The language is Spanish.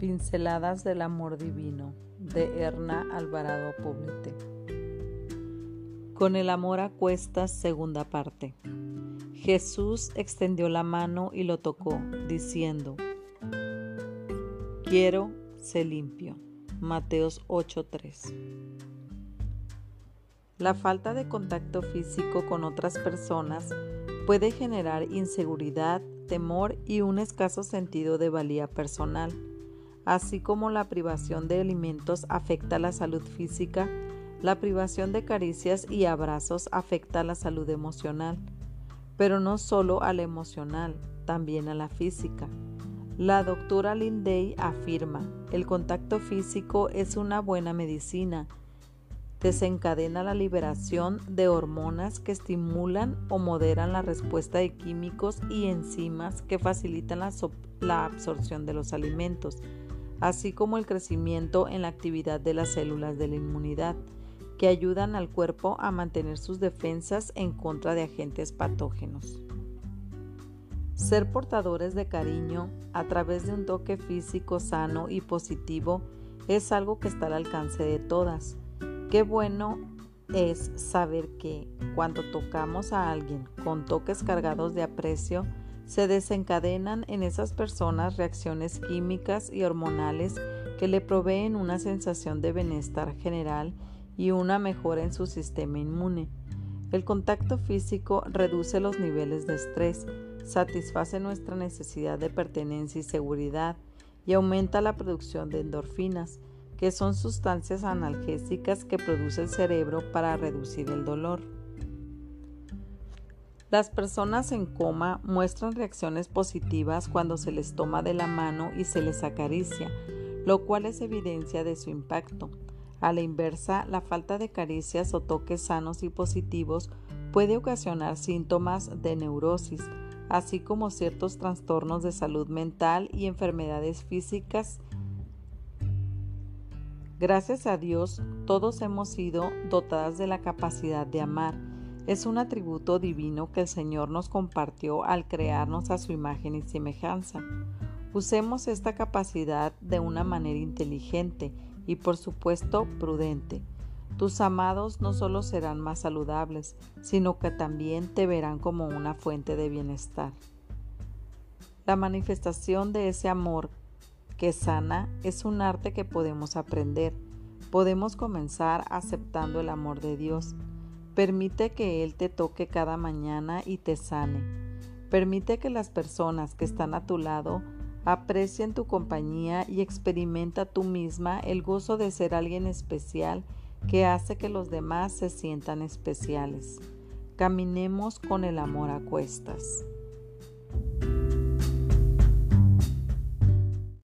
Pinceladas del Amor Divino de Erna Alvarado Poblete. Con el amor a cuestas, segunda parte. Jesús extendió la mano y lo tocó, diciendo, Quiero, se limpio. Mateos 8:3. La falta de contacto físico con otras personas puede generar inseguridad, temor y un escaso sentido de valía personal. Así como la privación de alimentos afecta la salud física, la privación de caricias y abrazos afecta la salud emocional, pero no solo a la emocional, también a la física. La doctora Linday afirma, el contacto físico es una buena medicina. Desencadena la liberación de hormonas que estimulan o moderan la respuesta de químicos y enzimas que facilitan la, la absorción de los alimentos así como el crecimiento en la actividad de las células de la inmunidad, que ayudan al cuerpo a mantener sus defensas en contra de agentes patógenos. Ser portadores de cariño a través de un toque físico sano y positivo es algo que está al alcance de todas. Qué bueno es saber que cuando tocamos a alguien con toques cargados de aprecio, se desencadenan en esas personas reacciones químicas y hormonales que le proveen una sensación de bienestar general y una mejora en su sistema inmune. El contacto físico reduce los niveles de estrés, satisface nuestra necesidad de pertenencia y seguridad y aumenta la producción de endorfinas, que son sustancias analgésicas que produce el cerebro para reducir el dolor. Las personas en coma muestran reacciones positivas cuando se les toma de la mano y se les acaricia, lo cual es evidencia de su impacto. A la inversa, la falta de caricias o toques sanos y positivos puede ocasionar síntomas de neurosis, así como ciertos trastornos de salud mental y enfermedades físicas. Gracias a Dios, todos hemos sido dotadas de la capacidad de amar es un atributo divino que el Señor nos compartió al crearnos a su imagen y semejanza. Usemos esta capacidad de una manera inteligente y por supuesto prudente. Tus amados no solo serán más saludables, sino que también te verán como una fuente de bienestar. La manifestación de ese amor que sana es un arte que podemos aprender. Podemos comenzar aceptando el amor de Dios Permite que Él te toque cada mañana y te sane. Permite que las personas que están a tu lado aprecien tu compañía y experimenta tú misma el gozo de ser alguien especial que hace que los demás se sientan especiales. Caminemos con el amor a cuestas.